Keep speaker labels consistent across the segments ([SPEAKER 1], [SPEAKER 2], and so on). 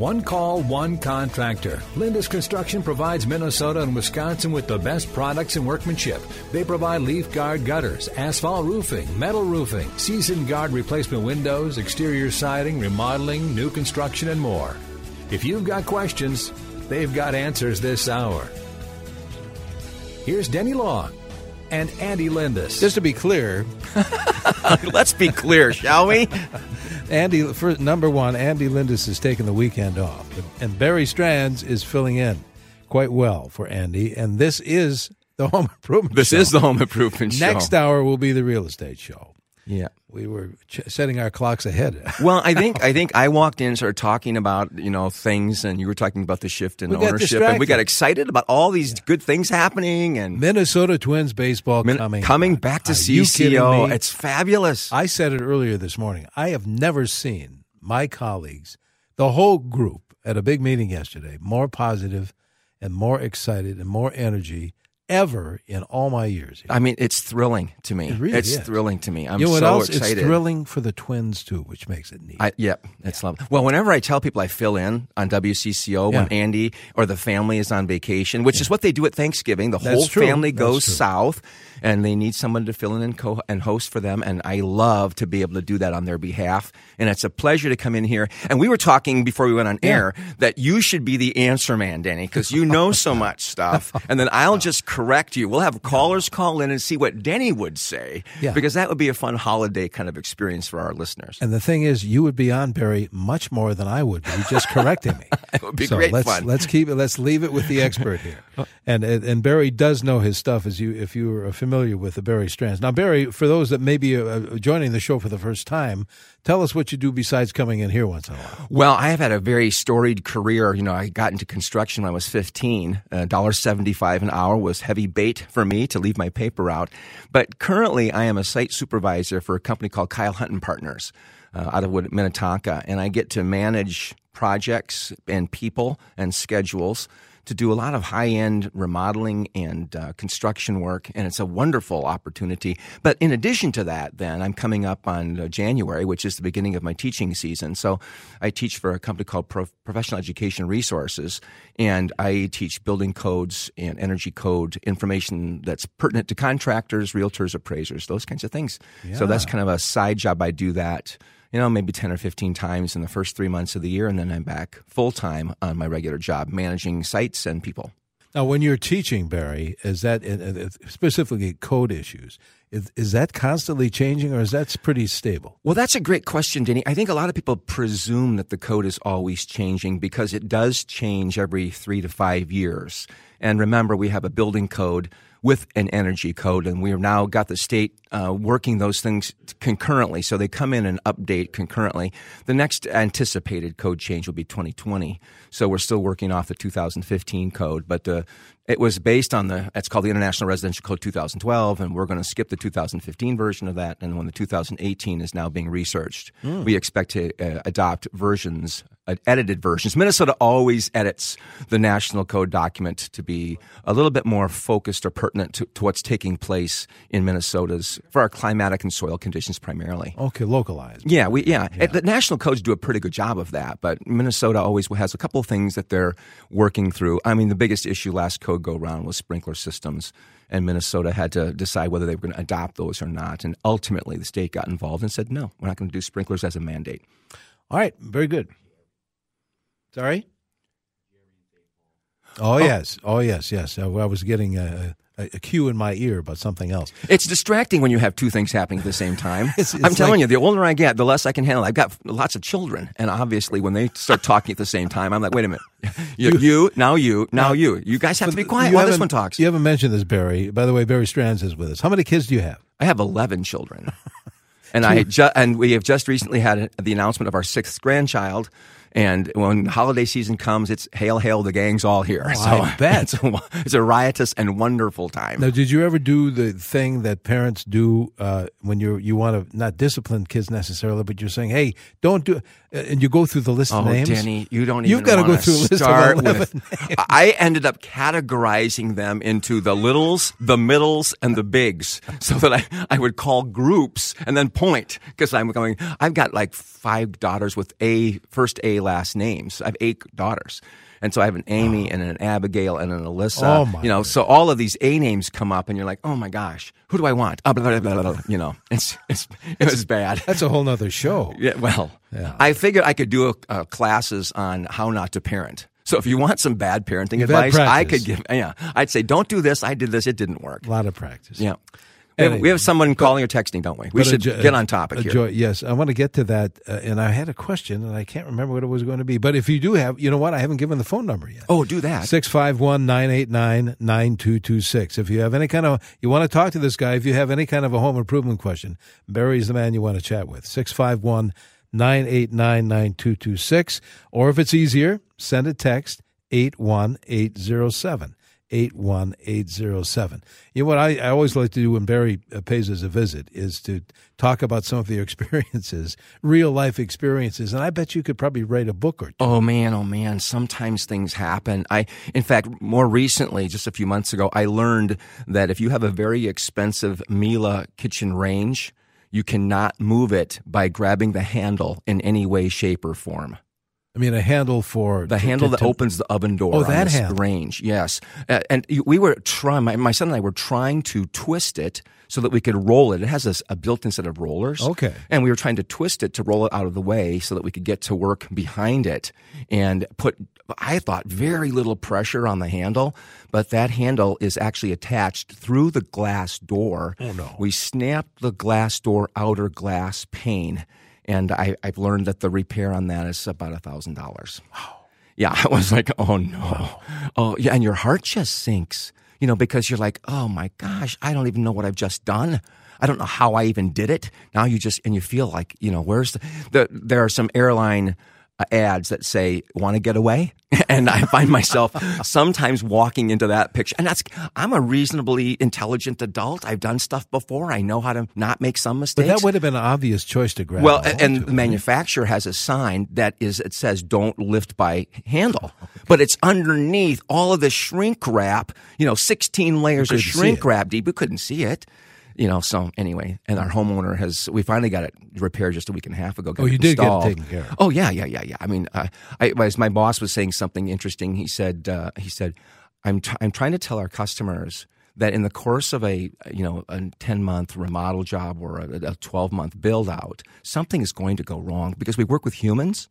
[SPEAKER 1] One call, one contractor. Lindus Construction provides Minnesota and Wisconsin with the best products and workmanship. They provide leaf guard gutters, asphalt roofing, metal roofing, season guard replacement windows, exterior siding, remodeling, new construction, and more. If you've got questions, they've got answers this hour. Here's Denny Long and Andy Lindus.
[SPEAKER 2] Just to be clear,
[SPEAKER 3] Let's be clear, shall we?
[SPEAKER 2] Andy, for number one, Andy Lindus is taking the weekend off, and Barry Stranz is filling in quite well for Andy. And this is the home improvement.
[SPEAKER 3] This
[SPEAKER 2] show.
[SPEAKER 3] is the home improvement show.
[SPEAKER 2] next hour will be the real estate show.
[SPEAKER 3] Yeah.
[SPEAKER 2] We were ch- setting our clocks ahead.
[SPEAKER 3] Well, I think I think I walked in and started talking about you know things, and you were talking about the shift in
[SPEAKER 2] We
[SPEAKER 3] ownership, and we got excited about all these good things happening, and
[SPEAKER 2] Minnesota Twins baseball
[SPEAKER 3] Min-
[SPEAKER 2] coming
[SPEAKER 3] coming back to
[SPEAKER 2] Are
[SPEAKER 3] CCO. It's fabulous.
[SPEAKER 2] I said it earlier this morning. I have never seen my colleagues, the whole group, at a big meeting yesterday, more positive and more excited and more energy ever in all my years.
[SPEAKER 3] I mean, it's thrilling to me.
[SPEAKER 2] It really
[SPEAKER 3] it's
[SPEAKER 2] is.
[SPEAKER 3] thrilling to me. I'm
[SPEAKER 2] you know what
[SPEAKER 3] so
[SPEAKER 2] else?
[SPEAKER 3] excited.
[SPEAKER 2] It's thrilling for the Twins too, which makes it neat.
[SPEAKER 3] I, yep, it's lovely. Well, whenever I tell people I fill in on WCCO when Andy or the family is on vacation, which is what they do at Thanksgiving, the
[SPEAKER 2] That's
[SPEAKER 3] whole
[SPEAKER 2] true.
[SPEAKER 3] family
[SPEAKER 2] That's
[SPEAKER 3] goes
[SPEAKER 2] true.
[SPEAKER 3] south, and they need someone to fill in and, co- and host for them. And I love to be able to do that on their behalf. And it's a pleasure to come in here. And we were talking before we went on air that you should be the answer man, Danny, because you know so much stuff. And then I'll just correct you. We'll have callers call in and see what Denny would say,
[SPEAKER 2] Yeah.
[SPEAKER 3] because that would be a fun holiday kind of experience for our listeners.
[SPEAKER 2] and the thing is, you would be on Barry much more than I would. Be just correcting me.
[SPEAKER 3] It would be
[SPEAKER 2] so
[SPEAKER 3] great
[SPEAKER 2] let's,
[SPEAKER 3] fun.
[SPEAKER 2] Let's keep it. Let's leave it with the expert here. And and Barry does know his stuff, as you if you are a familiar with the Barry Stranz. Now, Barry, for those that may be uh, joining the show for the first time, tell us what you do besides coming in here once in a while.
[SPEAKER 3] Well, I have had a very storied career. You know, I got into construction when I was 15. $1.75 an hour was heavy bait for me to leave my paper out. But currently, I am a site supervisor for a company called Kyle Hunt and Partners uh, out of Minnetonka. And I get to manage projects and people and schedules to do a lot of high end remodeling and uh, construction work, and it's a wonderful opportunity. But in addition to that, then I'm coming up on uh, January, which is the beginning of my teaching season. So I teach for a company called Pro- Professional Education Resources, and I teach building codes and energy code information that's pertinent to contractors, realtors, appraisers, those kinds of things. So that's kind of a side job. I do that you know, maybe 10 or 15 times in the first three months of the year. And then I'm back full time on my regular job, managing sites and people.
[SPEAKER 2] Now, when you're teaching, Barry, is that uh, uh, specifically code issues? Is, is that constantly changing, or is that pretty stable?
[SPEAKER 3] Well, that's a great question, Denny. I think a lot of people presume that the code is always changing because it does change every three to five years. And remember, we have a building code with an energy code, and we have now got the state uh, working those things concurrently. So they come in and update concurrently. The next anticipated code change will be 2020. So we're still working off the 2015 code, but the it was based on the it's called the International Residential Code 2012, and we're going to skip the 2015 version of that. And when the 2018 is now being researched, we expect to uh, adopt versions, uh, edited versions. Minnesota always edits the national code document to be a little bit more focused or pertinent to, to what's taking place in Minnesota's for our climatic and soil conditions primarily.
[SPEAKER 2] Okay, localized.
[SPEAKER 3] Yeah, we yeah. Uh, The national codes do a pretty good job of that, but Minnesota always has a couple of things that they're working through. I mean, the biggest issue last code go round with sprinkler systems, and Minnesota had to decide whether they were going to adopt those or not. And ultimately, the state got involved and said, "No, we're not going to do sprinklers as a mandate."
[SPEAKER 2] All right, very good. Sorry. Oh, oh. yes, oh yes, yes. I was getting a, a, a cue in my ear about something else.
[SPEAKER 3] It's distracting when you have two things happening at the same time.
[SPEAKER 2] It's- it's
[SPEAKER 3] I'm telling
[SPEAKER 2] like-
[SPEAKER 3] you, the older I get, the less I can handle. I've got lots of children, and obviously, when they start talking at the same time, I'm like, "Wait a minute, you, you now you, now you. You guys have to be quiet while this one talks."
[SPEAKER 2] You haven't mentioned this, Barry. By the way, Barry Stranz is with us. How many kids do you have?
[SPEAKER 3] I have 11 children. And I ju- and we have just recently had the announcement of our sixth grandchild, And when holiday season comes, it's hail, hail, the gang's all here.
[SPEAKER 2] Oh, I bet.
[SPEAKER 3] It's a, it's a riotous and wonderful time.
[SPEAKER 2] Now, did you ever do the thing that parents do uh, when you you want to not discipline kids necessarily, but you're saying, "Hey, don't do," uh, and you go through the list
[SPEAKER 3] oh,
[SPEAKER 2] of names.
[SPEAKER 3] Danny, you don't.
[SPEAKER 2] You've
[SPEAKER 3] got
[SPEAKER 2] to go through a list
[SPEAKER 3] start
[SPEAKER 2] of 11
[SPEAKER 3] with. I ended up categorizing them into the littles, the middles, and the bigs, so that I I would call groups and then point because I'm going. I've got like five daughters with a first A last names. I have eight daughters. And so I have an Amy and an Abigail and an Alyssa.
[SPEAKER 2] Oh, my
[SPEAKER 3] you know, so all of these A names come up, and you're like, oh my gosh, who do I want? Uh, blah, blah, blah, you know, it's, it's it was bad.
[SPEAKER 2] That's a whole nother show.
[SPEAKER 3] Yeah, well,
[SPEAKER 2] Yeah.
[SPEAKER 3] I figured I could do uh, classes on how not to parent. So if you want some bad parenting advice, I could give. Yeah, I'd say don't do this. I did this. It didn't work.
[SPEAKER 2] A lot of practice.
[SPEAKER 3] Yeah. We have, we have someone calling or texting, don't we? We should
[SPEAKER 2] jo-
[SPEAKER 3] get on topic here.
[SPEAKER 2] joy- yes, I want to get to that. Uh, and I had a question, and I can't remember what it was going to be. But if you do have, you know what? I haven't given the phone number yet.
[SPEAKER 3] oh, do that.
[SPEAKER 2] 651 989 9226. If you have any kind of, you want to talk to this guy, if you have any kind of a home improvement question, Barry's the man you want to chat with. 651 989 9226. Or if it's easier, send a text 81807. 81807. You know what I, I always like to do when Barry uh, pays us a visit is to talk about some of your experiences, real life experiences. And I bet you could probably write a book or two.
[SPEAKER 3] Oh man, oh man, sometimes things happen. I in fact, more recently, just a few months ago, I learned that if you have a very expensive Miele kitchen range, you cannot move it by grabbing the handle in any way shape or form.
[SPEAKER 2] I mean, a handle for
[SPEAKER 3] The
[SPEAKER 2] to-
[SPEAKER 3] handle
[SPEAKER 2] to-
[SPEAKER 3] that
[SPEAKER 2] to-
[SPEAKER 3] opens the oven door
[SPEAKER 2] Oh,
[SPEAKER 3] on
[SPEAKER 2] that handle.
[SPEAKER 3] range, yes. Uh, and we were trying. My, my son and I were trying to twist it so that we could roll it. It has a, a built-in set of rollers.
[SPEAKER 2] Okay.
[SPEAKER 3] And we were trying to twist it to roll it out of the way so that we could get to work behind it and put. I thought very little pressure on the handle, but that handle is actually attached through the glass door.
[SPEAKER 2] Oh, no.
[SPEAKER 3] We snapped the glass door outer glass pane, and I, I've learned that the repair on that is about a thousand dollars. Yeah, I was like, oh no. Oh, yeah, and your heart just sinks, you know, because you're like, oh my gosh, I don't even know what I've just done. I don't know how I even did it. Now you just, and you feel like, you know, where's the, the there are some airline Uh, ads that say, want to get away? and I find myself sometimes walking into that picture. And that's, I'm a reasonably intelligent adult. I've done stuff before. I know how to not make some mistakes.
[SPEAKER 2] But that would have been an obvious choice to grab.
[SPEAKER 3] Well, and the manufacturer has a sign that is it says "Don't lift by handle," but it's underneath all of the shrink wrap. You know, sixteen layers of shrink wrap deep. We couldn't see it. You know, so anyway, and our homeowner has we finally got it repaired just a week and a half ago.
[SPEAKER 2] Oh, you did get it taken care of.
[SPEAKER 3] Oh yeah, yeah, yeah, yeah. I mean, uh, I, as my boss was saying something interesting, he said, uh, he said, I'm t- I'm trying to tell our customers that in the course of a you know a 10 month remodel job or a, a 12 month build out, something is going to go wrong because we work with humans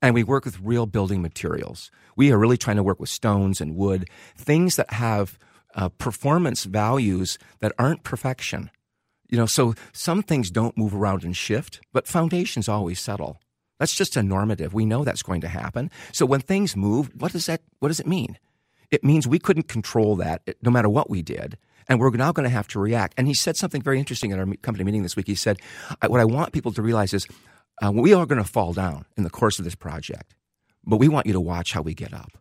[SPEAKER 3] and we work with real building materials. We are really trying to work with stones and wood, things that have uh, performance values that aren't perfection. You know, so some things don't move around and shift, but foundations always settle. That's just a normative. We know that's going to happen. So when things move, what does that what does it mean? It means we couldn't control that eh, no matter what we did. And we're now going to have to react. And he said something very interesting at our company meeting this week. He said, What I want people to realize is uh, we are going to fall down in the course of this project, but we want you to watch how we get up.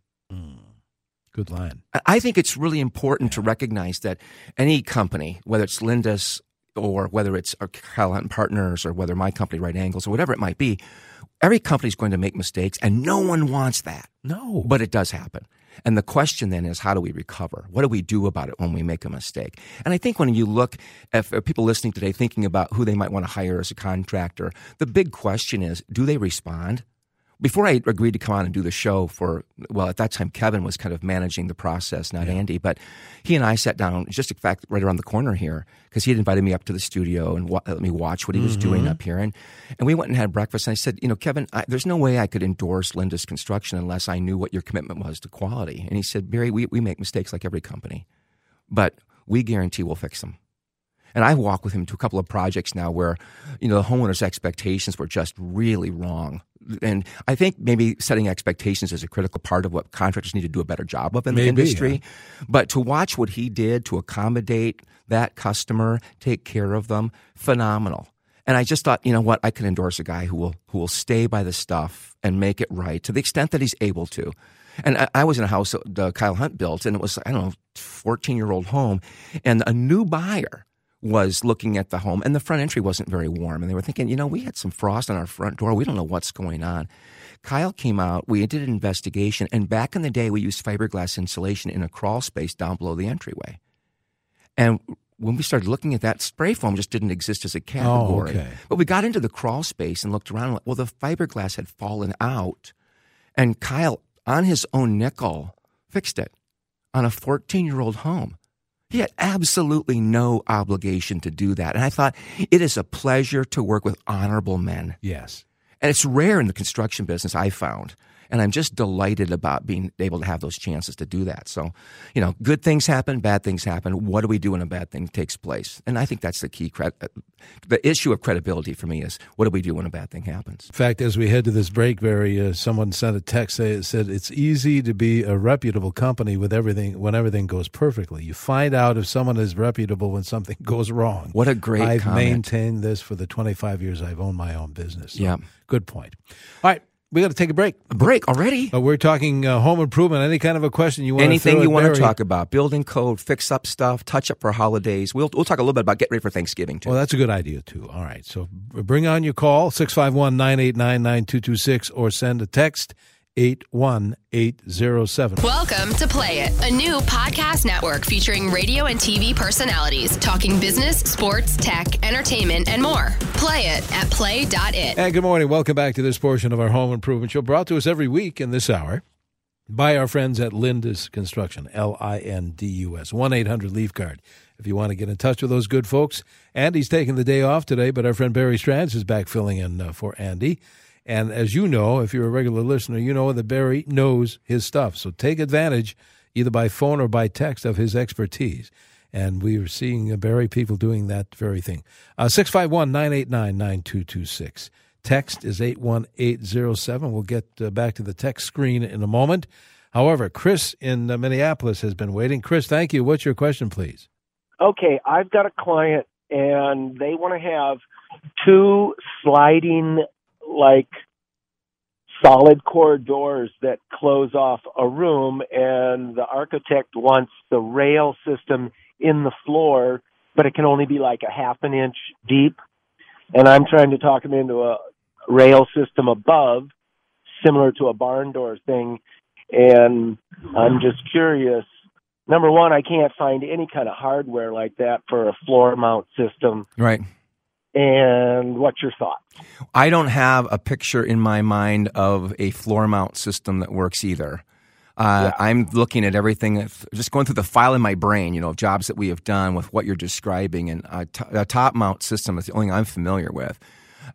[SPEAKER 2] Good line.
[SPEAKER 3] I- think it's really important to recognize that any company, whether it's Lindus or whether it's Kyle Hunt Partners or whether my company, Right Angles, or whatever it might be, every company is going to make mistakes, and no one wants that.
[SPEAKER 2] No.
[SPEAKER 3] But it does happen. And the question then is, how do we recover? What do we do about it when we make a mistake? And I think when you look at people listening today thinking about who they might want to hire as a contractor, the big question is, do they respond? Before I agreed to come on and do the show for, well, at that time, Kevin was kind of managing the process, not Andy, but he and I sat down, just in fact, right around the corner here, because he had invited me up to the studio and wa- let me watch what he was doing mm-hmm. up here. And, and we went and had breakfast. And I said, you know, Kevin, I, there's no way I could endorse Lindus construction unless I knew what your commitment was to quality. And he said, Barry, we, we make mistakes like every company, but we guarantee we'll fix them. And I walk with him to a couple of projects now where, you know, the homeowner's expectations were just really wrong. And I think maybe setting expectations is a critical part of what contractors need to do a better job of in
[SPEAKER 2] Maybe,
[SPEAKER 3] the industry. But to watch what he did to accommodate that customer, take care of them, phenomenal. And I just thought, you know what, I can endorse a guy who will who will stay by the stuff and make it right to the extent that he's able to. And I, I was in a house that Kyle Hunt built, and it was, I don't know, 14 year old home, and a new buyer was looking at the home, and the front entry wasn't very warm. And they were thinking, you know, we had some frost on our front door. We don't know what's going on. Kyle came out, we did an investigation, and back in the day, we used fiberglass insulation in a crawl space down below the entryway. And when we started looking at that, spray foam just didn't exist as a category.
[SPEAKER 2] Oh, okay.
[SPEAKER 3] But we got into the crawl space and looked around. And, well, the fiberglass had fallen out, and Kyle, on his own nickel, fixed it on a 14 year old home. He had absolutely no obligation to do that. And I thought it is a pleasure to work with honorable men.
[SPEAKER 2] Yes.
[SPEAKER 3] And it's rare in the construction business, I found. And I'm just delighted about being able to have those chances to do that. So, you know, good things happen, bad things happen. What do we do when a bad thing takes place? And I think that's the key. Cred- uh, the issue of credibility for me is what do we do when a bad thing happens?
[SPEAKER 2] In fact, as we head to this break, Barry, uh, someone sent a text that said it's easy to be a reputable company with everything when everything goes perfectly. You find out if someone is reputable when something goes wrong.
[SPEAKER 3] What a great
[SPEAKER 2] I've
[SPEAKER 3] comment.
[SPEAKER 2] maintained this for the 25 years I've owned my own business. So,
[SPEAKER 3] Yeah.
[SPEAKER 2] Good point. All right. We got to take a break.
[SPEAKER 3] A break already?
[SPEAKER 2] Uh, we're talking uh, home improvement. Any kind of a question you want
[SPEAKER 3] Anything you want to talk about, building code, fix up stuff, touch up for holidays. We'll, we'll talk a little bit about get ready for Thanksgiving too.
[SPEAKER 2] Well, that's a good idea, too. All right. So bring on your call, 651 989 9226, or send a text 81807.
[SPEAKER 4] Welcome to Play It, a new podcast network featuring radio and TV personalities talking business, sports, tech, entertainment, and more. Play it at play.it.
[SPEAKER 2] And good morning. Welcome back to this portion of our home improvement show brought to us every week in this hour by our friends at Lindus Construction, L I N D U S, 1 800 Leaf Guard. If you want to get in touch with those good folks, Andy's taking the day off today, but our friend Barry Stranz is back filling in uh, for Andy. And as you know, if you're a regular listener, you know that Barry knows his stuff. So take advantage, either by phone or by text, of his expertise. And we are seeing uh, Barry people doing that very thing. Uh, 651 989 9226. Text is 81807. We'll get uh, back to the text screen in a moment. However, Chris in uh, Minneapolis has been waiting. Chris, thank you. What's your question, please?
[SPEAKER 5] okay, I've got a client and they want to have two sliding, like, solid core doors that close off a room, and the architect wants the rail system in the floor, but it can only be like a half an inch deep. And I'm trying to talk him into a rail system above, similar to a barn door thing. And I'm just curious number one, I can't find any kind of hardware like that for a floor mount system.
[SPEAKER 3] right.
[SPEAKER 5] And what's your thought?
[SPEAKER 3] I don't have a picture in my mind of a floor mount system that works either. Uh, I'm looking at everything, just going through the file in my brain, you know, of jobs that we have done with what you're describing, and a, t- a top mount system is the only thing I'm familiar with.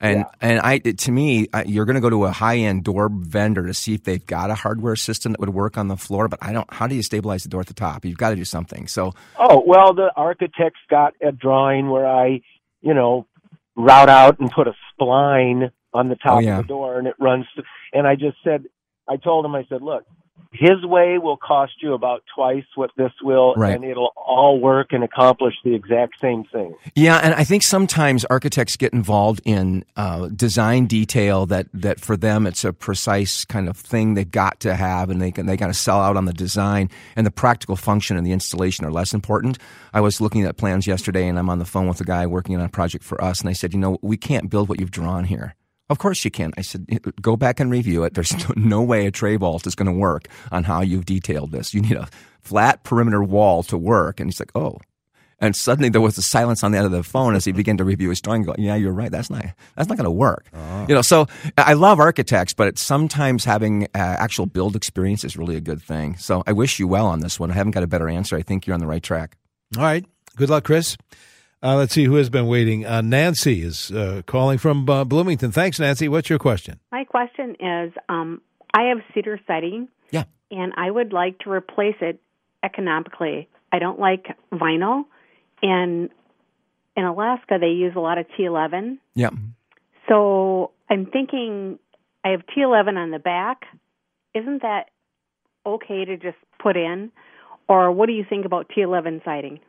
[SPEAKER 3] And and I to me, I, you're going to go to a high end door vendor to see if they've got a hardware system that would work on the floor. But I don't. How do you stabilize the door at the top? You've got to do something. So
[SPEAKER 5] Oh, well, the architect's got a drawing where I, you know, route out and put a spline on the oh, top
[SPEAKER 3] Oh, yeah.
[SPEAKER 5] of the door and it runs. And I just said, I told him, I said, look, his way will cost you about twice what this will,
[SPEAKER 3] Right.
[SPEAKER 5] and it'll all work and accomplish the exact same thing.
[SPEAKER 3] Yeah, and I think sometimes architects get involved in uh, design detail that, that for them it's a precise kind of thing they've got to have, and they can, they kind of sell out on the design, and the practical function and the installation are less important. I was looking at plans yesterday, and I'm on the phone with a guy working on a project for us, and I said, you know, we can't build what you've drawn here. Of course you can. I said, go back and review it. There's no, way a tray vault is going to work on how you've detailed this. You need a flat perimeter wall to work. And he's like, oh, and suddenly there was a silence on the end of the phone as he began to review his drawing. Go, yeah, you're right. That's not that's not going to work. You know, so I love architects, but it's sometimes having uh, actual build experience is really a good thing. So I wish you well on this one. I haven't got a better answer. I think you're on the right track.
[SPEAKER 2] All right. Good luck, Chris. Uh, let's see who has been waiting. Uh, Nancy is uh, calling from uh, Bloomington. Thanks, Nancy. What's your question?
[SPEAKER 6] My question is um, I have cedar siding,
[SPEAKER 3] Yeah.
[SPEAKER 6] and I would like to replace it economically. I don't like vinyl, and in Alaska they use a lot of T11.
[SPEAKER 3] Yeah.
[SPEAKER 6] So I'm thinking I have T11 on the back. Isn't that okay to just put in? Or what do you think about T11 siding?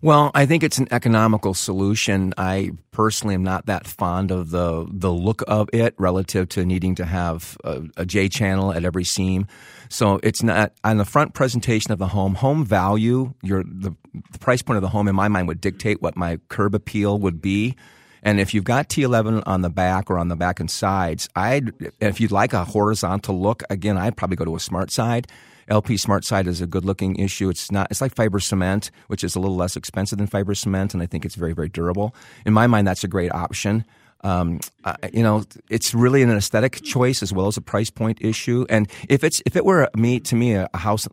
[SPEAKER 3] Well, I think it's an economical solution. I personally am not that fond of the the look of it relative to needing to have a, a J channel at every seam. So it's not on the front presentation of the home. Home value, your the, the price point of the home in my mind would dictate what my curb appeal would be. And if you've got T11 on the back or on the back and sides, I'd if you'd like a horizontal look, again, I'd probably go to a smart side. LP Smart Side is a good looking issue. It's not. It's like fiber cement, which is a little less expensive than fiber cement, and I think it's very very durable. In my mind, that's a great option. Um, uh, you know, it's really an aesthetic choice as well as a price point issue. And if it's if it were me to me a, house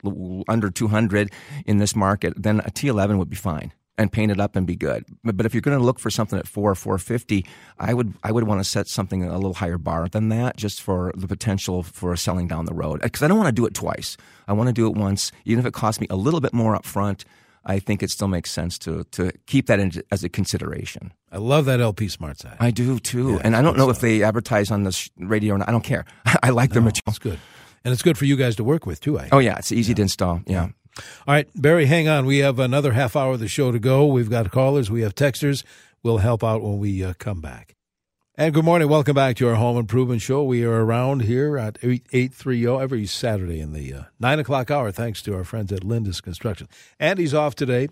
[SPEAKER 3] under two hundred in this market, then a T11 would be fine and paint it up and be good. But, if you're going to look for something at four or four fifty, I would I would want to set something a little higher bar than that, just for the potential for selling down the road. Uh, because I don't want to do it twice. I want to do it once, even if it costs me a little bit more up front. I think it still makes sense to to keep that in, as a consideration.
[SPEAKER 2] I love that LP Smart Side.
[SPEAKER 3] I do too, yeah, and I don't know stuff. if they advertise on the radio or not. I don't care. I like no, their material.
[SPEAKER 2] It's good, and it's good for you guys to work with too. I
[SPEAKER 3] oh yeah, it's easy yeah. to install. yeah.
[SPEAKER 2] All right, Barry, hang on. We have another half hour of the show to go. We've got callers, we have texters. We'll help out when we uh, come back. And good morning. Welcome back to our Home Improvement Show. We are around here at 830 every Saturday in the uh, 9 o'clock hour, thanks to our friends at Lindus Construction. Andy's off today.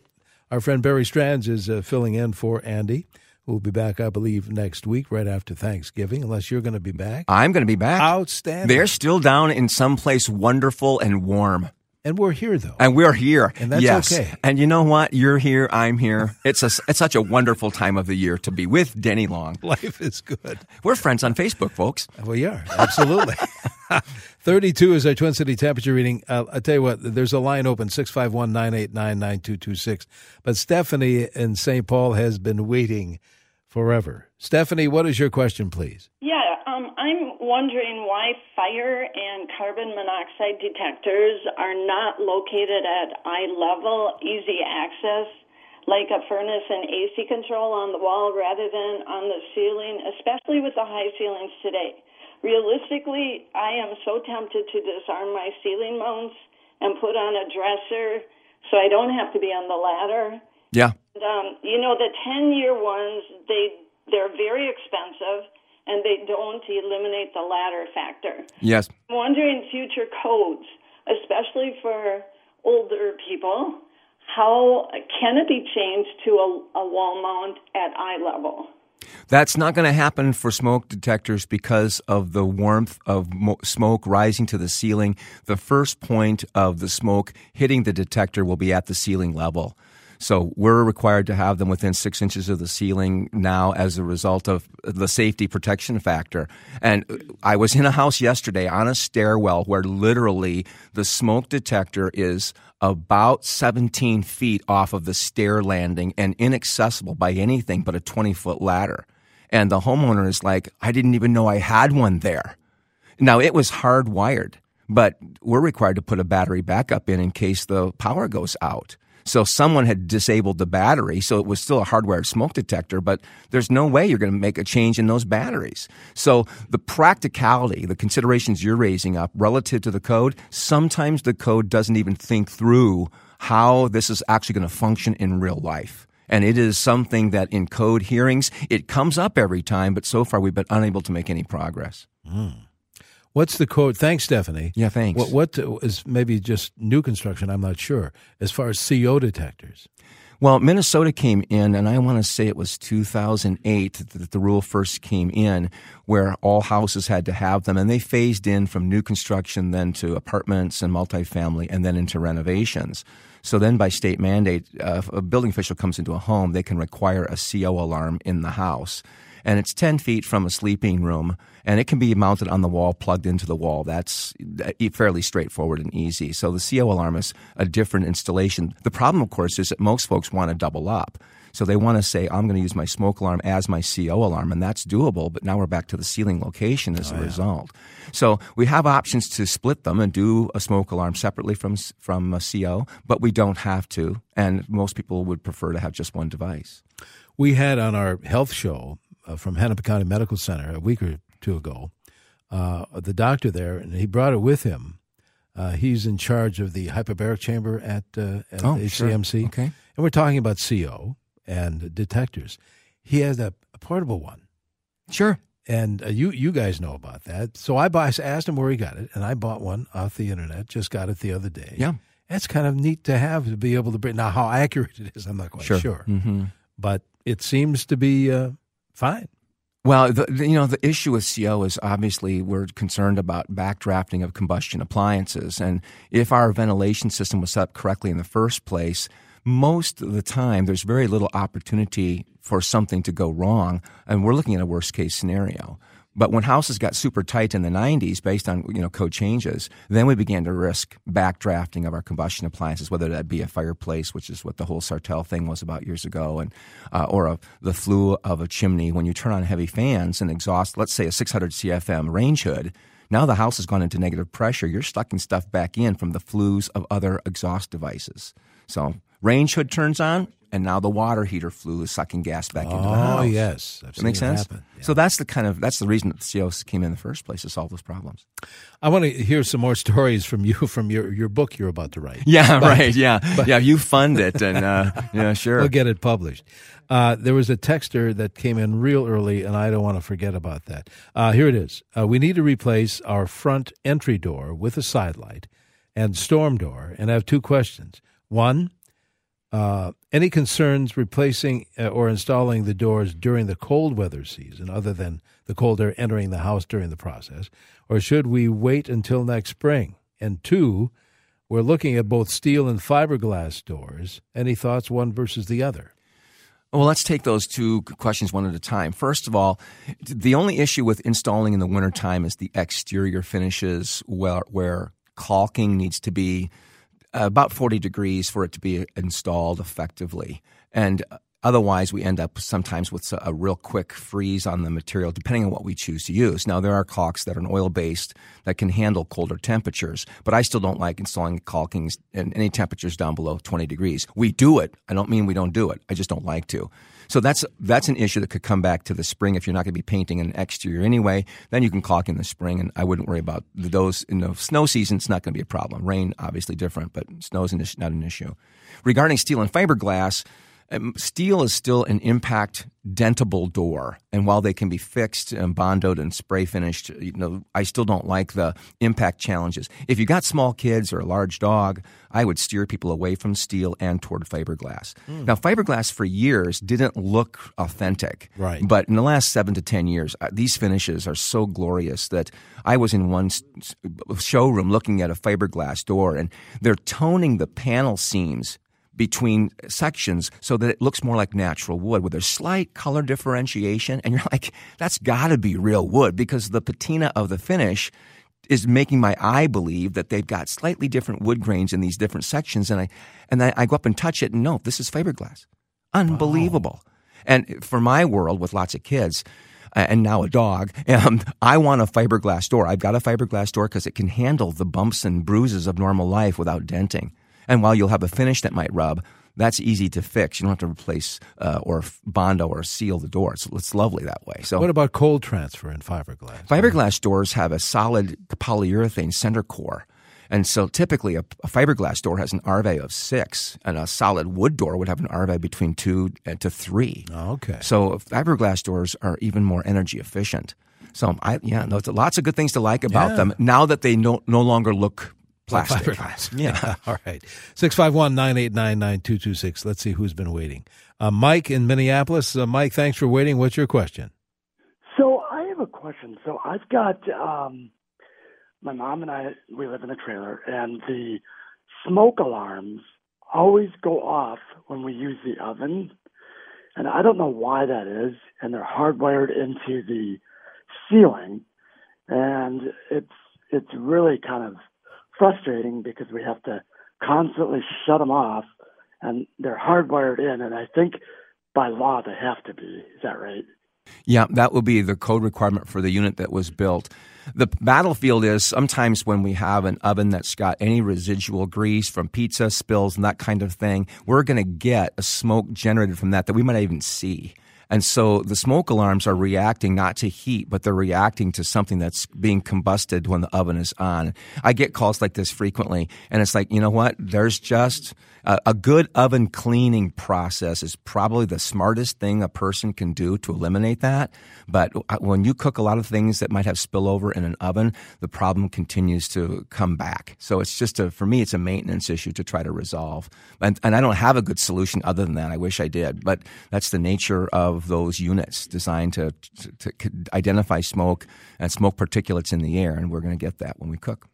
[SPEAKER 2] Our friend Barry Stranz is uh, filling in for Andy. We'll be back, I believe, next week, right after Thanksgiving, unless you're going to be back.
[SPEAKER 3] I'm going to be back.
[SPEAKER 2] Outstanding.
[SPEAKER 3] They're still down in some place wonderful and warm.
[SPEAKER 2] And we're here though.
[SPEAKER 3] And we're here.
[SPEAKER 2] And that's
[SPEAKER 3] yes.
[SPEAKER 2] okay.
[SPEAKER 3] And you know what? You're here, I'm here. It's a it's such a wonderful time of the year to be with Denny Long.
[SPEAKER 2] Life is good.
[SPEAKER 3] We're friends on Facebook, folks.
[SPEAKER 2] We are. Absolutely. 32 is our Twin City temperature reading. Uh, I tell you what, there's a line open 651 989 9226. But Stephanie in St. Paul has been waiting forever. Stephanie, what is your question, please?
[SPEAKER 7] Yeah, I'm wondering why fire and carbon monoxide detectors are not located at eye level, easy access, like a furnace and AC control on the wall rather than on the ceiling, especially with the high ceilings today. Realistically, I am so tempted to disarm my ceiling mounts and put on a dresser so I don't have to be on the ladder.
[SPEAKER 3] Yeah.
[SPEAKER 7] And, um, you know, the 10 year ones, they, they're very expensive and they don't eliminate the latter factor.
[SPEAKER 3] Yes.
[SPEAKER 7] I'm wondering future codes, especially for older people, how can it be changed to a, a wall mount at eye level?
[SPEAKER 3] That's not going to happen for smoke detectors because of the warmth of mo- smoke rising to the ceiling. The first point of the smoke hitting the detector will be at the ceiling level. So we're required to have them within six inches of the ceiling now as a result of the safety protection factor. And I was in a house yesterday on a stairwell where literally the smoke detector is about 17 feet off of the stair landing and inaccessible by anything but a 20 foot ladder. And the homeowner is like, I didn't even know I had one there. Now it was hardwired, but we're required to put a battery backup in in case the power goes out. So someone had disabled the battery, so it was still a hardwired smoke detector, but there's no way you're going to make a change in those batteries. So the practicality, the considerations you're raising up relative to the code, sometimes the code doesn't even think through how this is actually going to function in real life. And it is something that in code hearings, it comes up every time, but so far we've been unable to make any progress.
[SPEAKER 2] Mm. What's the quote? Thanks, Stephanie.
[SPEAKER 3] Yeah, thanks.
[SPEAKER 2] What, what is maybe just new construction? I'm not sure. As far as CO detectors.
[SPEAKER 3] Well, Minnesota came in, and I want to say it was 2008 that the rule first came in, where all houses had to have them, and they phased in from new construction then to apartments and multifamily, and then into renovations. So then, by state mandate, uh, if a building official comes into a home, they can require a CO alarm in the house and it's 10 feet from a sleeping room and it can be mounted on the wall, plugged into the wall. That's uh, fairly straightforward and easy. So the CO alarm is a different installation. The problem, of course, is that most folks want to double up. So they want to say, I'm going to use my smoke alarm as my CO alarm, and that's doable, but now we're back to the ceiling location as oh, a yeah. result. So we have options to split them and do a smoke alarm separately from, from a CO, but we don't have to, and most people would prefer to have just one device.
[SPEAKER 2] We had on our health show from Hennepin County Medical Center a week or two ago. Uh, the doctor there, and he brought it with him. Uh, he's in charge of the hyperbaric chamber at, uh, at
[SPEAKER 3] oh,
[SPEAKER 2] HCMC.
[SPEAKER 3] Sure. Okay.
[SPEAKER 2] and we're talking about CO and detectors. He has a, a portable one,
[SPEAKER 3] Sure.
[SPEAKER 2] and uh, you you guys know about that. So I, bought, I asked him where he got it, and I bought one off the internet. Just got it the other day.
[SPEAKER 3] Yeah.
[SPEAKER 2] That's kind of neat to have to be able to bring. Now, how accurate it is, I'm not quite
[SPEAKER 3] Sure.
[SPEAKER 2] sure,
[SPEAKER 3] Mm-hmm.
[SPEAKER 2] but it seems to be uh, fine.
[SPEAKER 3] Well, the, you know, the issue with CO is obviously we're concerned about backdrafting of combustion appliances. And if our ventilation system was set up correctly in the first place, most of the time there's very little opportunity for something to go wrong. And we're looking at a worst case scenario. But when houses got super tight in the 90s based on you know code changes, then we began to risk backdrafting of our combustion appliances, whether that be a fireplace, which is what the whole Sartell thing was about years ago, and uh, or a, the flue of a chimney. When you turn on heavy fans and exhaust, let's say a 600 CFM range hood, now the house has gone into negative pressure. You're sucking stuff back in from the flues of other exhaust devices. So range hood turns on, and now the water heater flue is sucking gas back into the house.
[SPEAKER 2] Oh yes, I've
[SPEAKER 3] That makes sense.
[SPEAKER 2] Yeah.
[SPEAKER 3] So that's the kind of that's the reason that the COs came in the first place to solve those problems.
[SPEAKER 2] I want to hear some more stories from you from your, your book you're about to write.
[SPEAKER 3] Yeah,
[SPEAKER 2] But-
[SPEAKER 3] right. Yeah, yeah. You fund it, and uh, yeah, sure.
[SPEAKER 2] We'll get it published. Uh, there was a texter that came in real early, and I don't want to forget about that. Uh, here it is. Uh, we need to replace our front entry door with a side light and storm door, and I have two questions. One, uh, any concerns replacing uh, or installing the doors during the cold weather season, other than the cold air entering the house during the process, or should we wait until next spring? And two, we're looking at both steel and fiberglass doors. Any thoughts, one versus the other?
[SPEAKER 3] Well, let's take those two questions one at a time. First of all, the only issue with installing in the wintertime is the exterior finishes where, where caulking needs to be Uh, about 40 degrees for it to be installed effectively. And uh, otherwise, we end up sometimes with a real quick freeze on the material, depending on what we choose to use. Now, there are caulks that are oil based that can handle colder temperatures, but I still don't like installing caulkings in any temperatures down below 20 degrees. We do it. I don't mean we don't do it. I just don't like to. So that's that's an issue that could come back to the spring if you're not going to be painting an exterior anyway. Then you can caulk in the spring, and I wouldn't worry about those in the snow season. It's not going to be a problem. Rain obviously different, but snow is not an issue. Regarding steel and fiberglass, steel is still an impact dentable door, and while they can be fixed and bondoed and spray finished, you know, I still don't like the impact challenges. If you got small kids or a large dog, I would steer people away from steel and toward fiberglass. Now, fiberglass for years didn't look authentic,
[SPEAKER 2] Right.
[SPEAKER 3] But in the last seven to ten years, uh, these finishes are so glorious that I was in one showroom looking at a fiberglass door, and they're toning the panel seams between sections so that it looks more like natural wood with a slight color differentiation and you're like that's got to be real wood because the patina of the finish is making my eye believe that they've got slightly different wood grains in these different sections and I and I, I go up and touch it and no this is fiberglass unbelievable and for my world with lots of kids and now a dog. Um, I want a fiberglass door. I've got a fiberglass door because it can handle the bumps and bruises of normal life without denting. And while you'll have a finish that might rub, that's easy to fix. You don't have to replace uh, or bondo or seal the door. It's, it's lovely that way. So
[SPEAKER 2] What about cold transfer in fiberglass?
[SPEAKER 3] Fiberglass doors have a solid polyurethane center core. And so typically a, a fiberglass door has an R-value of six, and a solid wood door would have an R-value between two and to three.
[SPEAKER 2] Oh, okay.
[SPEAKER 3] So fiberglass doors are even more energy efficient. So I yeah, lots of good things to like about
[SPEAKER 2] Yeah.
[SPEAKER 3] them now that they no, no longer look plastic.
[SPEAKER 2] fiberglass.
[SPEAKER 3] Yeah.
[SPEAKER 2] All right. 651 989 9226. Let's see who's been waiting. Uh, Mike in Minneapolis. Uh, Mike, thanks for waiting. What's your question?
[SPEAKER 8] So I have a question. So I've got um, my mom and I. We live in a trailer, and the smoke alarms always go off when we use the oven, and I don't know why that is. And they're hardwired into the ceiling, and it's it's really kind of frustrating because we have to constantly shut them off, and they're hardwired in. And I think by law they have to be. Is that right?
[SPEAKER 3] Yeah, that would be the code requirement for the unit that was built. The battlefield is sometimes when we have an oven that's got any residual grease from pizza spills and that kind of thing, we're going to get a smoke generated from that that we might not even see. And so the smoke alarms are reacting not to heat, but they're reacting to something that's being combusted when the oven is on. I get calls like this frequently, and it's like, you know what? There's just a, a good oven cleaning process is probably the smartest thing a person can do to eliminate that. But uh, when you cook a lot of things that might have spillover in an oven, the problem continues to come back. So it's just a, for me, it's a maintenance issue to try to resolve. And, and I don't have a good solution other than that. I wish I did, but that's the nature of those units designed to, to, to identify smoke and smoke particulates in the air. And we're going to get that when we cook.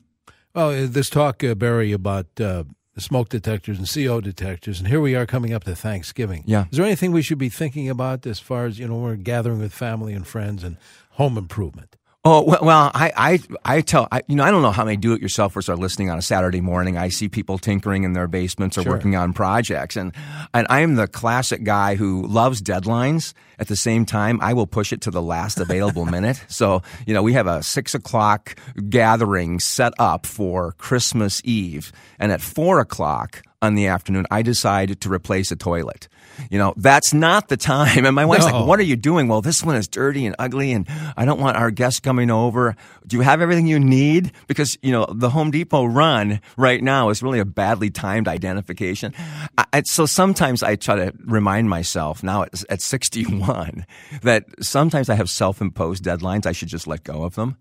[SPEAKER 2] Well, uh, this talk, uh, Barry, about uh, smoke detectors and CO detectors, and here we are coming up to Thanksgiving.
[SPEAKER 3] Yeah.
[SPEAKER 2] Is there anything we should be thinking about as far as, you know, we're gathering with family and friends and home improvement?
[SPEAKER 3] Oh well, I I I tell I, you know I don't know how many do-it-yourselfers are listening on a Saturday morning. I see people tinkering in their basements or
[SPEAKER 2] Sure.
[SPEAKER 3] working on projects, and and I am the classic guy who loves deadlines. At the same time, I will push it to the last available minute. So you know we have a six o'clock gathering set up for Christmas Eve, and at four o'clock on the afternoon, I decide to replace a toilet. You know, that's not the time. And my wife's
[SPEAKER 2] No.
[SPEAKER 3] like, what are you doing? Well, this one is dirty and ugly and I don't want our guests coming over. Do you have everything you need? Because, you know, the Home Depot run right now is really a badly timed identification. I, so sometimes I try to remind myself now at, at 61 that sometimes I have self-imposed deadlines. I should just let go of them.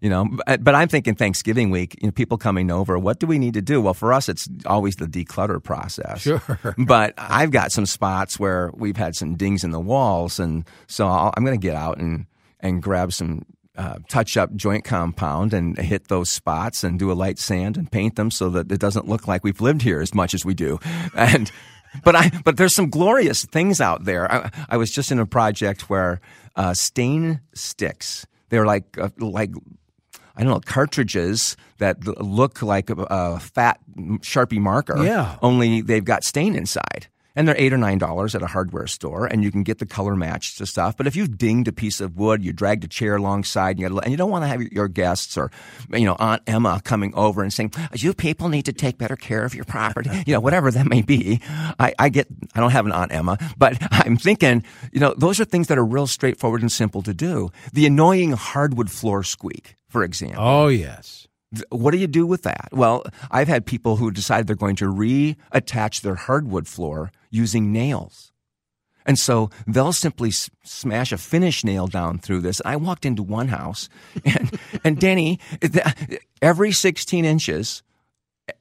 [SPEAKER 3] You know, but, but I'm thinking Thanksgiving week, you know, people coming over, what do we need to do? Well, for us, it's always the declutter process.
[SPEAKER 2] Sure.
[SPEAKER 3] But I've got some spots where we've had some dings in the walls. And so I'll, I'm going to get out and, and grab some uh, touch up joint compound and hit those spots and do a light sand and paint them so that it doesn't look like we've lived here as much as we do. And, but I, but there's some glorious things out there. I, I was just in a project where, uh, stain sticks, they're like, uh, like, I don't know, cartridges that look like a, a fat Sharpie marker.
[SPEAKER 2] Yeah.
[SPEAKER 3] Only they've got stain inside. And they're eight or nine dollars at a hardware store, and you can get the color matched to stuff. But if you've dinged a piece of wood, you dragged a chair alongside, and you, and you don't want to have your guests or, you know, Aunt Emma coming over and saying, "You people need to take better care of your property," you know, whatever that may be. I, I get, I don't have an Aunt Emma, but I'm thinking, you know, those are things that are real straightforward and simple to do. The annoying hardwood floor squeak, for example.
[SPEAKER 2] Oh, yes.
[SPEAKER 3] What do you do with that? Well, I've had people who decide they're going to reattach their hardwood floor using nails. And so they'll simply s- smash a finish nail down through this. I walked into one house and, and Denny, every 16 inches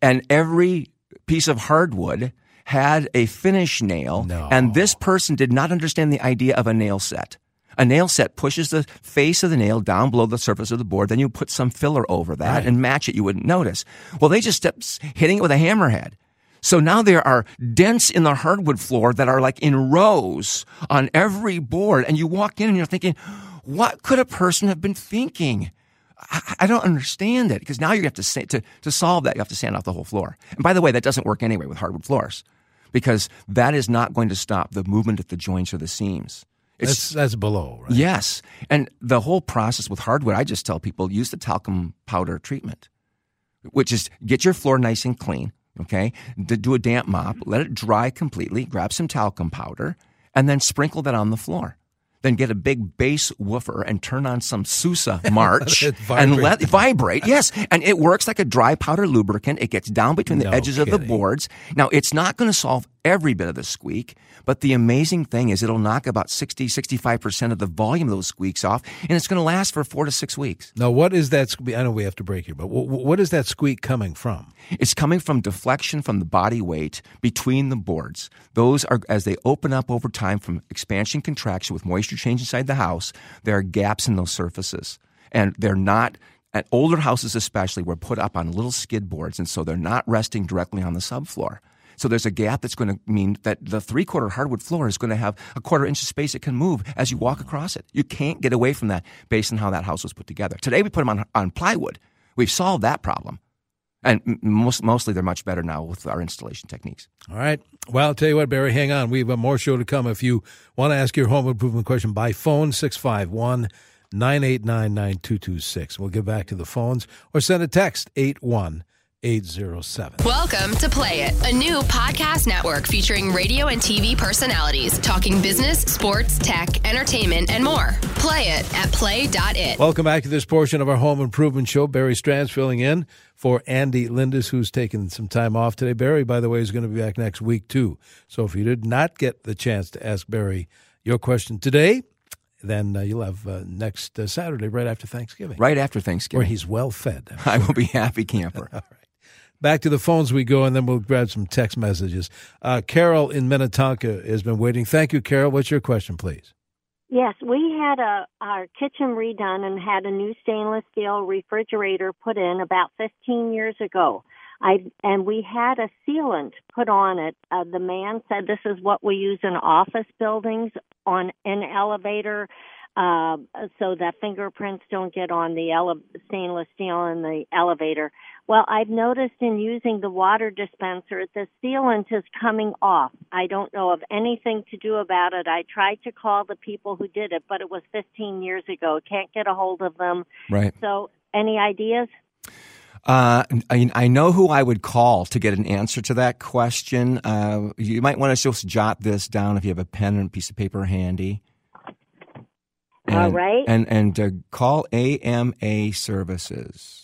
[SPEAKER 3] and every piece of hardwood had a finish nail.
[SPEAKER 2] No.
[SPEAKER 3] And this person did not understand the idea of a nail set. A nail set pushes the face of the nail down below the surface of the board. Then you put some filler over that
[SPEAKER 2] Right.
[SPEAKER 3] and match it. You wouldn't notice. Well, they just kept hitting it with a hammerhead. So now there are dents in the hardwood floor that are like in rows on every board. And you walk in and you're thinking, what could a person have been thinking? I, I don't understand it because now you have to, sa- to to solve that. You have to sand off the whole floor. And by the way, that doesn't work anyway with hardwood floors because that is not going to stop the movement at the joints or the seams. It's
[SPEAKER 2] That's, that's below, right?
[SPEAKER 3] Yes. And the whole process with hardwood, I just tell people use the talcum powder treatment, which is get your floor nice and clean, okay? Do a damp mop, let it dry completely, grab some talcum powder, and then sprinkle that on the floor. Then get a big bass woofer and turn on some Sousa March
[SPEAKER 2] Let
[SPEAKER 3] and let it vibrate. Yes. And it works like a dry powder lubricant. It gets down between the
[SPEAKER 2] No
[SPEAKER 3] edges of the boards. Now, it's not going to solve every bit of the squeak, but the amazing thing is it'll knock about 60, 65% of the volume of those squeaks off, and it's going to last for four to six weeks.
[SPEAKER 2] Now, what is that? I know we have to break here, but wh- wh- what is that squeak coming from?
[SPEAKER 3] It's coming from deflection from the body weight between the boards. Those are, as they open up over time from expansion, contraction with moisture change inside the house, there are gaps in those surfaces. And they're not, at older houses especially, were put up on little skid boards, and so they're not resting directly on the subfloor. So there's a gap that's going to mean that the three quarter hardwood floor is going to have a quarter inch of space it can move as you walk across it. You can't get away from that based on how that house was put together. Today we put them on, on plywood. We've solved that problem. And most, mostly they're much better now with our installation techniques.
[SPEAKER 2] All right. Well, I'll tell you what, Barry, hang on. We have a more show to come. If you want to ask your home improvement question by phone, 651 989 9226. We'll get back to the phones or send a text 81
[SPEAKER 1] 807.
[SPEAKER 4] Welcome to Play It, a new podcast network featuring radio and TV personalities talking business, sports, tech, entertainment, and more. Play it at play.it.
[SPEAKER 2] Welcome back to this portion of our home improvement show. Barry Stranz filling in for Andy Lindus, who's taking some time off today. Barry, by the way, is going to be back next week, too. So if you did not get the chance to ask Barry your question today, then uh, you'll have uh, next uh, Saturday, right after Thanksgiving.
[SPEAKER 3] Right after Thanksgiving.
[SPEAKER 2] Where he's well fed.
[SPEAKER 3] I will be happy camper.
[SPEAKER 2] Back to the phones we go, and then we'll grab some text messages. Uh, Carol in Minnetonka has been waiting. Thank you, Carol. What's your question, please?
[SPEAKER 9] Yes, we had a our kitchen redone and had a new stainless steel refrigerator put in about 15 years ago. I and we had a sealant put on it. Uh, the man said this is what we use in office buildings on an elevator uh, so that fingerprints don't get on the ele- stainless steel in the elevator. Well, I've noticed in using the water dispenser, the sealant is coming off. I don't know of anything to do about it. I tried to call the people who did it, but it was 15 years ago. Can't get a hold of them.
[SPEAKER 3] Right.
[SPEAKER 9] So, any ideas?
[SPEAKER 3] Uh, I, I, know who I would call to get an answer to that question. Uh, you might want to just jot this down if you have a pen and a piece of paper handy.
[SPEAKER 9] And, All right.
[SPEAKER 3] And and uh, call AMA Services.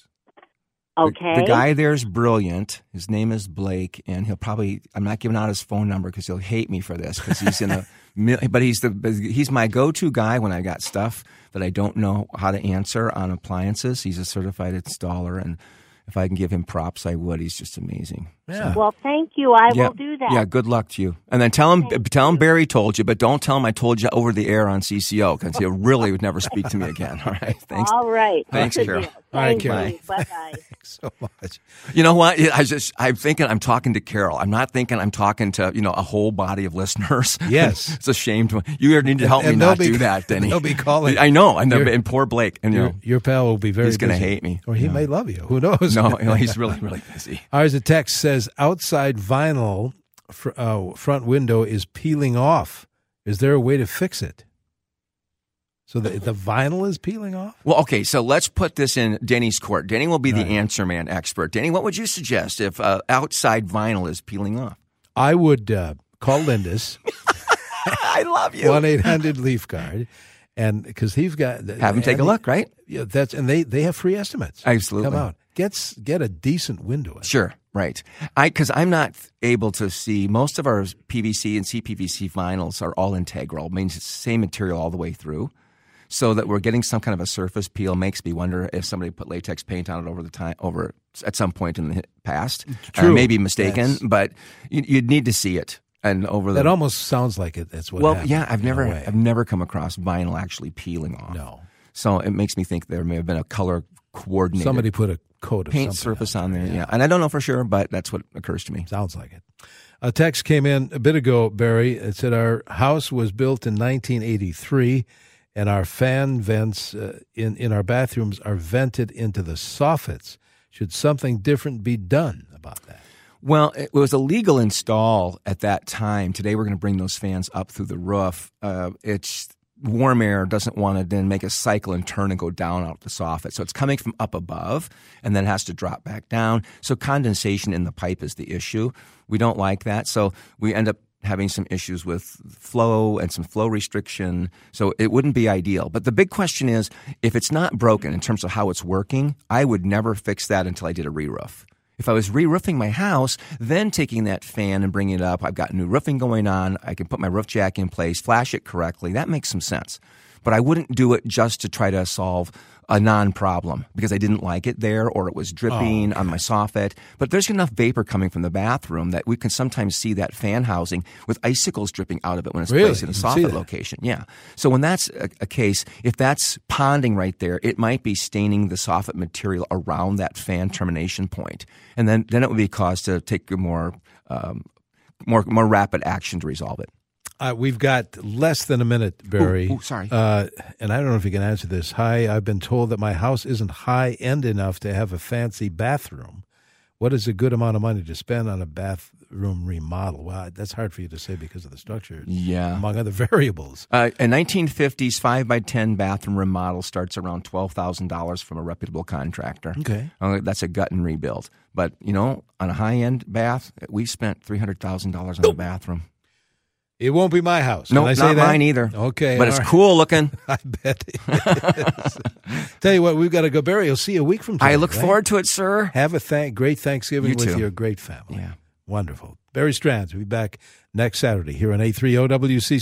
[SPEAKER 9] Okay.
[SPEAKER 3] The, the, guy there is brilliant. His name is Blake, and he'll probably. I'm not giving out his phone number because he'll hate me for this because he's in a. but he's the he's my go-to guy when I got stuff that I don't know how to answer on appliances. He's a certified installer, and if I can give him props, I would. He's just amazing.
[SPEAKER 2] Yeah.
[SPEAKER 9] Well, thank you. I
[SPEAKER 3] yeah.
[SPEAKER 9] will do that.
[SPEAKER 3] Yeah. Good luck to you. And then tell him, thank tell him Barry told you, but don't tell him I told you over the air on CCO because he really would never speak to me again. All right. Thanks.
[SPEAKER 9] All right.
[SPEAKER 3] Thanks, Carol.
[SPEAKER 9] deal.
[SPEAKER 2] All right,
[SPEAKER 9] Thank
[SPEAKER 2] Carol.
[SPEAKER 9] Bye bye.
[SPEAKER 2] Thanks so much.
[SPEAKER 3] You know what? I just I'm thinking I'm talking to Carol. I'm not thinking I'm talking to you know a whole body of listeners.
[SPEAKER 2] Yes.
[SPEAKER 3] it's a shame to you need to help
[SPEAKER 2] And
[SPEAKER 3] me not
[SPEAKER 2] be-
[SPEAKER 3] do that, Denny.
[SPEAKER 2] they'll be calling.
[SPEAKER 3] I know, and,
[SPEAKER 2] Your-
[SPEAKER 3] and poor Blake, and you
[SPEAKER 2] Your,
[SPEAKER 3] know
[SPEAKER 2] your pal will be very
[SPEAKER 3] he's going to hate me.
[SPEAKER 2] Or he
[SPEAKER 3] Yeah.
[SPEAKER 2] may love you. Who knows?
[SPEAKER 3] No, you know, he's really really busy.
[SPEAKER 2] Ours, a text says outside vinyl fr- uh, front window is peeling off. Is there a way to fix it? So the, the vinyl is peeling off?
[SPEAKER 3] Well, okay, so let's put this in Denny's court. Denny will be the
[SPEAKER 2] Right.
[SPEAKER 3] answer man expert. Denny, what would you suggest if uh, outside vinyl is peeling off?
[SPEAKER 2] I would uh, call Lindus,
[SPEAKER 3] I love you.
[SPEAKER 2] 1 800 Leaf Guard, and because he's got.
[SPEAKER 3] Have him take a look, right?
[SPEAKER 2] Yeah, that's and they they have free estimates.
[SPEAKER 3] Absolutely.
[SPEAKER 2] come out. Get get a decent window. In.
[SPEAKER 3] Sure, right. I because I'm not able to see most of our PVC and CPVC vinyls are all integral, means it's the same material all the way through. So that we're getting some kind of a surface peel makes me wonder if somebody put latex paint on it over the time over at some point in the past.
[SPEAKER 2] Uh, True.
[SPEAKER 3] I may be mistaken,
[SPEAKER 2] Yes.
[SPEAKER 3] but you, you'd need to see it and over the.
[SPEAKER 2] That almost sounds like it. That's what.
[SPEAKER 3] well,
[SPEAKER 2] happened,
[SPEAKER 3] yeah, I've never. I've never come across vinyl actually peeling off.
[SPEAKER 2] No.
[SPEAKER 3] So it makes me think there may have been a color coordinated
[SPEAKER 2] Somebody put a coat of
[SPEAKER 3] paint surface on there. Yeah. and I don't know for sure, but that's what occurs to me.
[SPEAKER 2] Sounds like it. A text came in a bit ago, Barry. It said our house was built in 1983, and our fan vents uh, in in our bathrooms are vented into the soffits. Should something different be done about that?
[SPEAKER 3] Well, it was a legal install at that time. Today, we're going to bring those fans up through the roof. Uh, it's warm air doesn't want to then make a cycle and turn and go down out the soffit. So it's coming from up above and then has to drop back down. So condensation in the pipe is the issue. We don't like that. So we end up having some issues with flow and some flow restriction. So it wouldn't be ideal. But the big question is if it's not broken in terms of how it's working, I would never fix that until I did a re roof. If I was re-roofing my house, then taking that fan and bringing it up, I've got new roofing going on. I can put my roof jack in place, flash it correctly. That makes some sense. But I wouldn't do it just to try to solve a non-problem because I didn't like it there or it was dripping on my soffit. But there's enough vapor coming from the bathroom that we can sometimes see that fan housing with icicles dripping out of it when it's
[SPEAKER 2] Really?
[SPEAKER 3] placed in a
[SPEAKER 2] You
[SPEAKER 3] soffit location. Yeah. So when that's a, a case, if that's ponding right there, it might be staining the soffit material around that fan termination point, and then then it would be cause to take a more um, more more rapid action to resolve it.
[SPEAKER 2] Uh, we've got less than a minute, Barry.
[SPEAKER 3] Ooh, ooh, sorry.
[SPEAKER 2] Uh, and I don't know if you can answer this. Hi, I've been told that my house isn't high end enough to have a fancy bathroom. what is a good amount of money to spend on a bathroom remodel? Well, that's hard for you to say because of the structure,
[SPEAKER 3] Yeah.
[SPEAKER 2] among other variables.
[SPEAKER 3] Uh, a 1950s 5 by 10 bathroom remodel starts around $12,000 from a reputable contractor.
[SPEAKER 2] Okay.
[SPEAKER 3] Uh, that's a gut and rebuild. But, you know, on a high end bath, we spent $300,000 on a bathroom.
[SPEAKER 2] It won't be my house.
[SPEAKER 3] No,
[SPEAKER 2] I
[SPEAKER 3] not
[SPEAKER 2] say that?
[SPEAKER 3] mine either.
[SPEAKER 2] Okay,
[SPEAKER 3] But it's
[SPEAKER 2] right.
[SPEAKER 3] cool looking.
[SPEAKER 2] I bet. It is. Tell you what, we've got to go. Barry, you'll see you a week from today.
[SPEAKER 3] I look
[SPEAKER 2] right?
[SPEAKER 3] forward to it, sir.
[SPEAKER 2] Have a thank great Thanksgiving
[SPEAKER 3] You
[SPEAKER 2] with
[SPEAKER 3] too.
[SPEAKER 2] your great family.
[SPEAKER 3] Yeah.
[SPEAKER 2] Wonderful. Barry Stranz will be back next Saturday here on A30 WCC.